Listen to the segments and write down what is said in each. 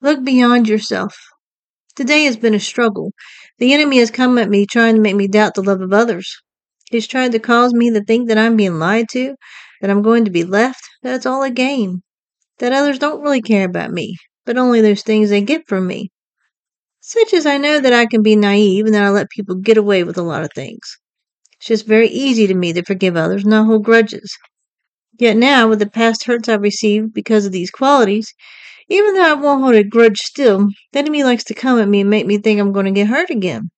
Look beyond yourself. Today has been a struggle. The enemy has come at me trying to make me doubt the love of others. He's tried to cause me to think that I'm being lied to, that I'm going to be left, that it's all a game, that others don't really care about me, but only those things they get from me. Such as I know that I can be naive and that I let people get away with a lot of things. It's just very easy to me to forgive others and not hold grudges. Yet now, with the past hurts I've received because of these qualities, even though I won't hold a grudge still, the enemy likes to come at me and make me think I'm going to get hurt again.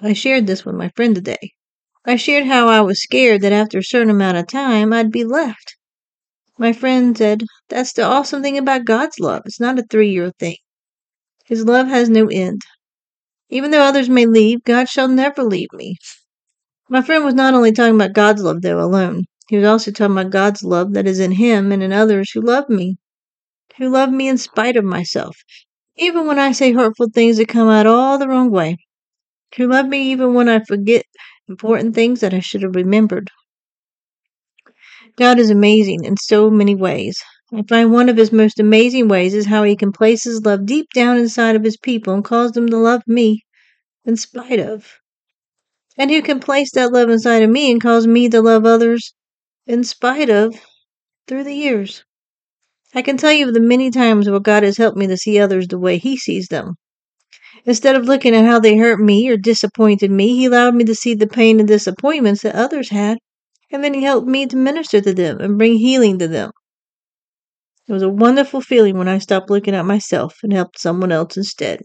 I shared this with my friend today. I shared how I was scared that after a certain amount of time I'd be left. My friend said, That's the awesome thing about God's love. It's not a three year thing. His love has no end. Even though others may leave, God shall never leave me. My friend was not only talking about God's love, though, alone. He was also talking about God's love that is in him and in others who love me, who love me in spite of myself, even when I say hurtful things that come out all the wrong way, who love me even when I forget important things that I should have remembered. God is amazing in so many ways. I find one of his most amazing ways is how he can place his love deep down inside of his people and cause them to love me in spite of and who can place that love inside of me and cause me to love others in spite of through the years. I can tell you of the many times where God has helped me to see others the way He sees them. Instead of looking at how they hurt me or disappointed me, He allowed me to see the pain and disappointments that others had, and then He helped me to minister to them and bring healing to them. It was a wonderful feeling when I stopped looking at myself and helped someone else instead.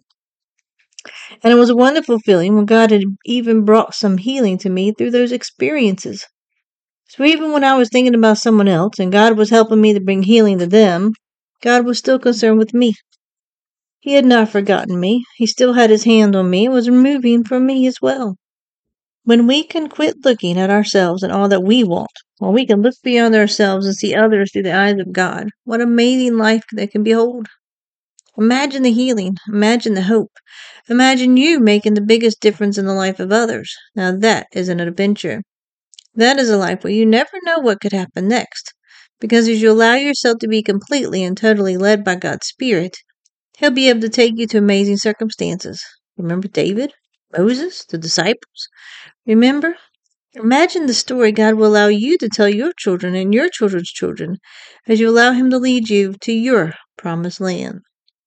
And it was a wonderful feeling when God had even brought some healing to me through those experiences. So even when I was thinking about someone else and God was helping me to bring healing to them, God was still concerned with me. He had not forgotten me. He still had his hand on me and was moving for me as well. When we can quit looking at ourselves and all that we want, when we can look beyond ourselves and see others through the eyes of God, what amazing life they can behold. Imagine the healing. Imagine the hope. Imagine you making the biggest difference in the life of others. Now that is an adventure. That is a life where you never know what could happen next. Because as you allow yourself to be completely and totally led by God's Spirit, He'll be able to take you to amazing circumstances. Remember David, Moses, the disciples? Remember? Imagine the story God will allow you to tell your children and your children's children as you allow Him to lead you to your promised land.